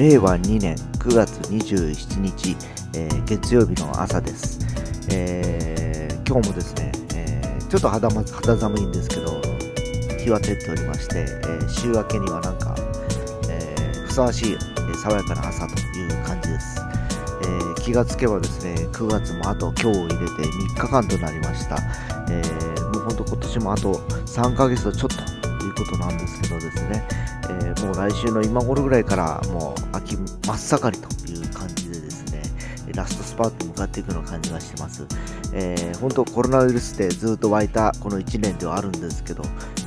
令和2年9月27日、えー、月曜日の朝です、えー、今日もですね、えー、ちょっと肌肌寒いんですけど日は照っておりまして、え週明けにはなんか、えふさわしい、え爽やかな朝という感じです、え気がつけばですね9月もあと今日を入れて3日間となりました、えもうほんと今年もあと3ヶ月ちょっとということなんですけどですね、ー、もう来週の今頃ぐらいからもう秋真っ盛りという感じでですね、ラストスパートに向かっていくような感じがしてます。えー、本当コロナウイルスでずっと湧いたこの1年ではあるんですけど、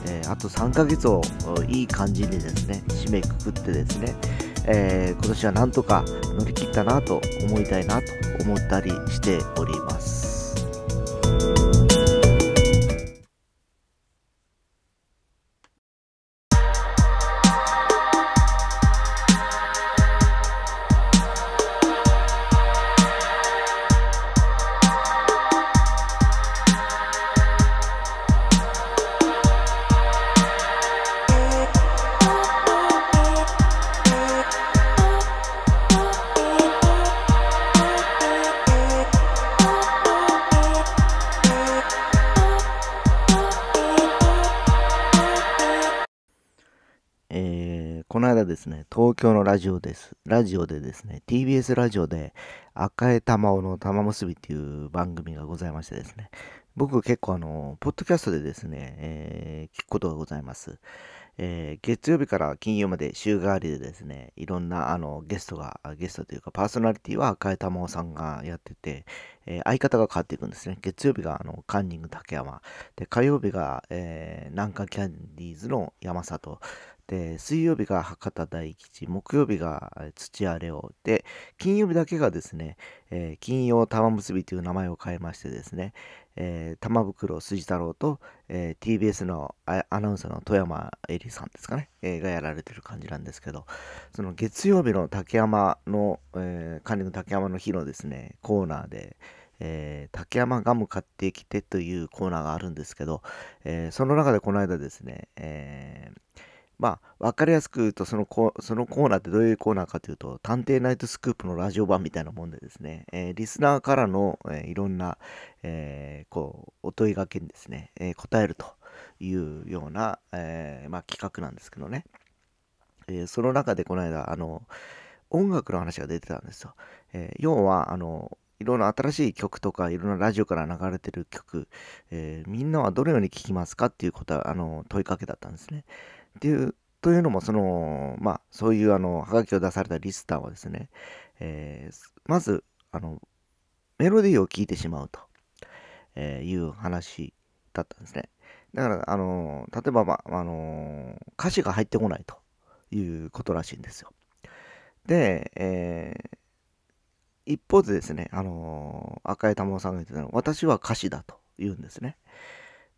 えー、あと3ヶ月をいい感じにですね、締めくくってですね、えー、今年はなんとか乗り切ったなと思いたいなと思ったりしております。この間ですね、東京のラジオです。ラジオでですね、TBS ラジオで赤江玉緒の玉結びっていう番組がございましてですね、僕結構あの、ポッドキャストでですね、えー、聞くことがございます。えー、月曜日から金曜まで週替わりでですね、いろんなあのゲストが、ゲストというかパーソナリティは赤江玉緒さんがやってて、えー、相方が変わっていくんですね。月曜日があのカンニング竹山、で火曜日が、えー、南海キャンディーズの山里、で、水曜日が博多大吉、木曜日が土屋レオで、金曜日だけがですね、えー、金曜玉結びという名前を変えましてですね、えー、玉袋筋太郎と、えー、TBS のアナウンサーの富山恵里さんですかね、えー、がやられてる感じなんですけど、その月曜日の竹山の、えー、管理の竹山の日のですね、コーナーで、えー、竹山ガム買ってきてというコーナーがあるんですけど、えー、その中でこの間ですね、えーまあ、わかりやすく言うとそのコ、そのコーナーってどういうコーナーかというと、探偵ナイトスクープのラジオ版みたいなもんでですね、えー、リスナーからの、えー、いろんな、えー、こう、お問いがけにですね、え答えるというような、えまあ、企画なんですけどね。えその中でこの間、あの、音楽の話が出てたんですよ。え要は、あの、いろんな新しい曲とか、いろんなラジオから流れてる曲、えみんなはどのように聴きますかっていうことは、あの、問いかけだったんですね。っていう、というのも、その、まあ、そういう、あの、はがきを出されたリスターはですね、えー、まず、あの、メロディーを聴いてしまうと、えー、いう話だったんですね。だから、あの、例えば、まあ、あの、歌詞が入ってこないということらしいんですよ。で、えー、一方でですね、あの赤江玉緒さんが言ってたのは、私は歌詞だと言うんですね。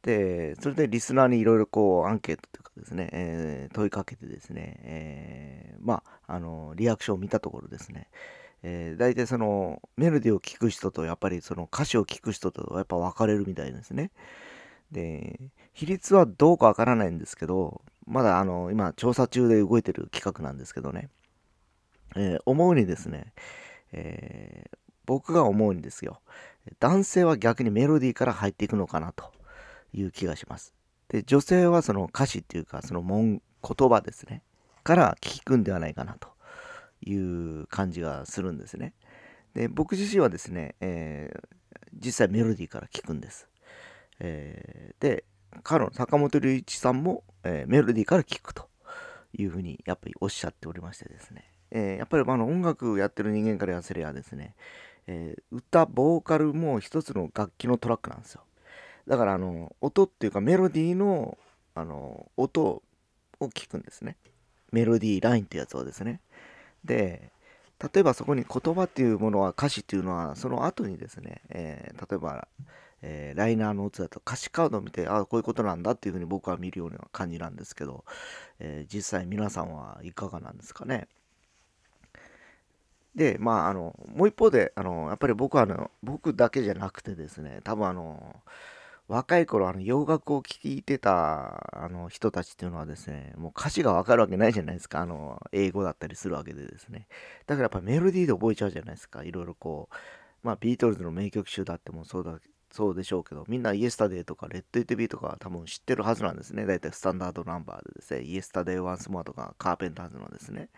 で、それでリスナーにいろいろこうアンケートというかですね、えー、問いかけてですね、えー、まあ、あの、リアクションを見たところですね、えー、大体そのメロディーを聴く人とやっぱりその歌詞を聴く人とやっぱ分かれるみたいですね。で、比率はどうかわからないんですけど、まだあの、今調査中で動いてる企画なんですけどね、えー、思うにですね、えー、僕が思うにですよ、男性は逆にメロディーから入っていくのかなと。いう気がします。で、女性はその歌詞っていうか、その文、言葉ですね、から聞くんではないかなという感じがするんですね。で、僕自身はですね、えー、実際メロディーから聞くんです。えー、で、彼の坂本龍一さんも、えー、メロディーから聞くというふうにやっぱりおっしゃっておりましてですね、えー、やっぱりあの音楽やってる人間から言わせればですね、えー、歌、ボーカルも一つの楽器のトラックなんですよ。だからあの音っていうかメロディーのあの音を聞くんですね。メロディーラインってやつをですね。で例えばそこに言葉っていうものは歌詞っていうのはその後にですね、えー、例えば、えー、ライナーの音だと歌詞カードを見てああこういうことなんだっていうふうに僕は見るような感じなんですけど、えー、実際皆さんはいかがなんですかね。でまああのもう一方であのやっぱり僕はあの僕だけじゃなくてですね多分あの若い頃あの洋楽を聴いてたあの人たちっていうのはですね、もう歌詞がわかるわけないじゃないですか。あの、英語だったりするわけでですね。だからやっぱメロディーで覚えちゃうじゃないですか。いろいろこう、まあビートルズの名曲集だってもそうだそうでしょうけど、みんな Yesterday とか Let It Be とか多分知ってるはずなんですね。だいたいスタンダードナンバーでですね、 Yesterday Once More とかカーペンターズのですね。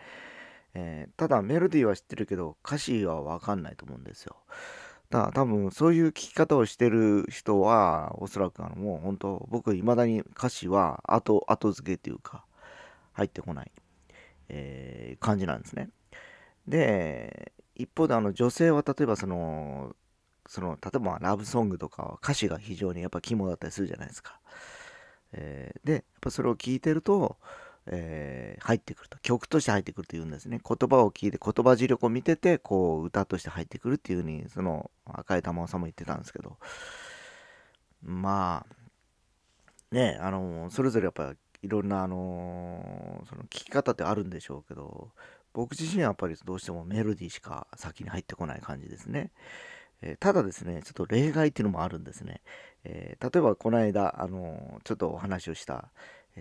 えー、ただメロディーは知ってるけど歌詞はわかんないと思うんですよ。だ多分そういう聞き方をしてる人はおそらくあのもう本当僕いまだに歌詞は後後付けっていうか入ってこない、えー、感じなんですね。で一方であの女性は例えばそのその例えばラブソングとかは歌詞が非常にやっぱ肝だったりするじゃないですか。えー、でやっぱそれを聞いてるとえー、入ってくると曲として入ってくるというんですね言葉を聞いて言葉磁力を見ててこう歌として入ってくるっていうふうにその赤い玉緒さんも言ってたんですけどまあねあのそれぞれやっぱりいろんなあのその聞き方ってあるんでしょうけど僕自身はやっぱりどうしてもメロディーしか先に入ってこない感じですね。えー、ただですね、ちょっと例外っていうのもあるんですね。えー、例えばこの間、あのちょっとお話をした、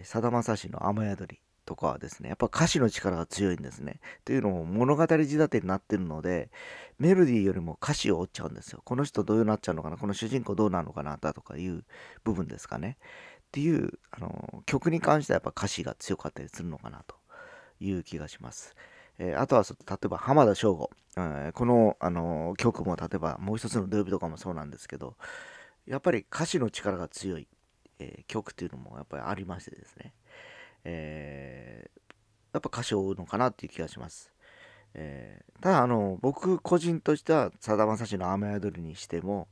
さだまさしの雨宿りとかはですね、やっぱ歌詞の力が強いんですね。というのも物語仕立てになってるので、メロディーよりも歌詞を追っちゃうんですよ。この人どうなっちゃうのかな、この主人公どうなのかな、だとかいう部分ですかね。っていう、あの曲に関してはやっぱ歌詞が強かったりするのかなという気がします。えー、あとは例えば浜田省吾、えー、この、あの曲も例えばもう一つの土曜日とかもそうなんですけどやっぱり歌詞の力が強いえー、曲っていうのもやっぱりありましてですね、えー、やっぱ歌詞を追うのかなっていう気がします。えー、ただあの僕個人としてはさだまさしの雨宿りにしても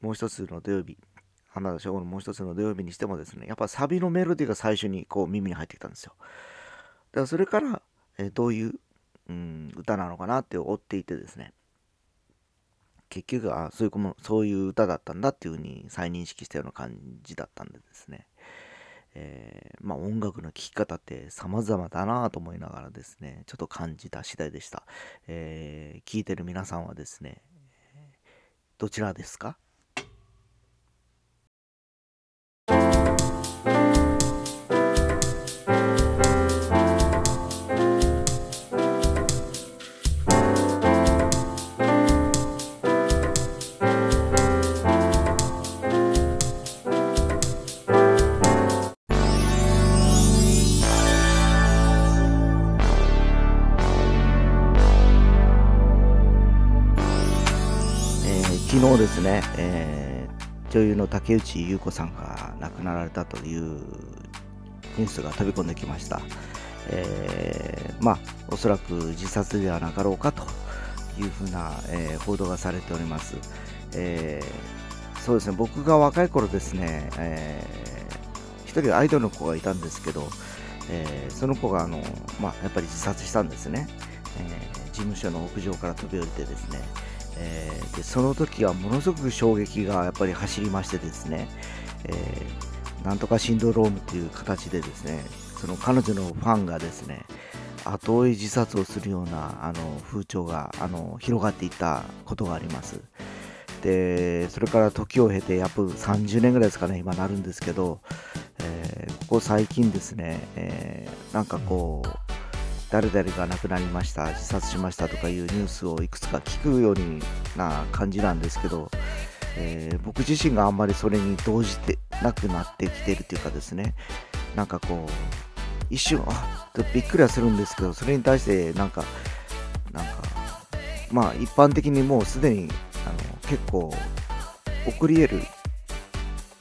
もう一つの土曜日花田翔吾のもう一つの土曜日にしてもですねやっぱサビのメロディーが最初にこう耳に入ってきたんですよ。だからそれから、えー、どういう、うん、歌なのかなって追っていてですね。結局はそういうもそういう歌だったんだっていうふうに再認識したような感じだったんでですね、えー、まあ音楽の聴き方って様々だなと思いながらですねちょっと感じた次第でした、えー、聞いてる皆さんはですねどちらですか？昨日ですね、えー、女優の竹内優子さんが亡くなられたというニュースが飛び込んできました。えー、まあ、おそらく自殺ではなかろうかというふうな、えー、報道がされております。え、そうですね、僕が若い頃ですね、えー、一人アイドルの子がいたんですけど、え、その子があの、まあ、やっぱり自殺したんですね、え、事務所の屋上から飛び降りてですね、えー、でその時はものすごく衝撃がやっぱり走りましてですね、えー、なんとかシンドロームという形でですねその彼女のファンがですね後追い自殺をするようなあの風潮があの広がっていったことがあります。でそれから時を経てやっぱ30年ぐらいですかね今なるんですけど、えー、ここ最近ですね、え、なんかこう誰々が亡くなりました自殺しましたとかいうニュースをいくつか聞くような感じなんですけど、えー、僕自身があんまりそれに動じてなくなってきてるというかですね。なんかこう一瞬あっびっくりはするんですけどそれに対してなんかなんかまあ一般的にもうすでにあの結構起こり得る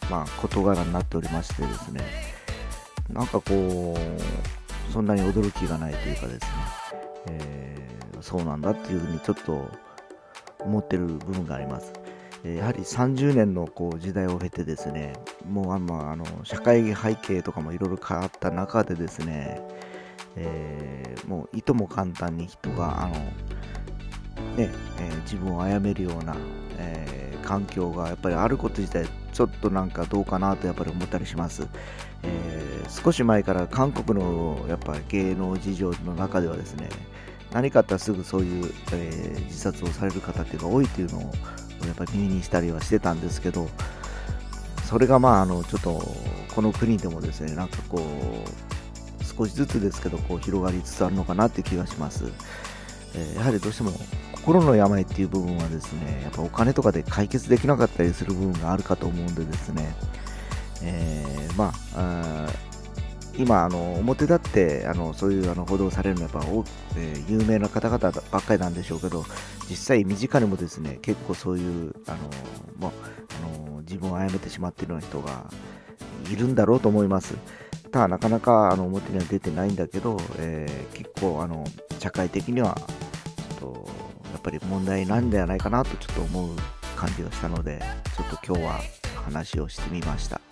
まあ事柄になっておりましてですね。なんかこうそんなに驚きがないというかですね、えー、そうなんだっていうふうにちょっと思ってる部分があります。やはり30年のこう時代を経てですね、もうあのあの社会背景とかもいろいろ変わった中でですね、えー、もういとも簡単に人があの、ねえー、自分を殺めるような、えー、環境がやっぱりあること自体ちょっとなんかどうかなとやっぱり思ったりします。えー、少し前から韓国のやっぱ芸能事情の中ではですね何かあったらすぐそういう、えー、自殺をされる方っていうのが多いっていうのをやっぱり耳にしたりはしてたんですけどそれがまああのちょっとこの国でもですねなんかこう少しずつですけどこう広がりつつあるのかなっていう気がします、えー、やはりどうしても心の病っていう部分はですねやっぱお金とかで解決できなかったりする部分があるかと思うんでですね、えー、まあ今あの表立ってあのそういうあの報道されるのはやっぱ、えー、有名な方々ばっかりなんでしょうけど実際身近にもですね結構そういうあの、まあ、あの自分を殺めてしまっているような人がいるんだろうと思います。ただなかなかあの表には出てないんだけど、えー、結構あの社会的にはちょっとっぱり問題なんではないかなとちょっと思う感じがしたのでちょっと今日は話をしてみました。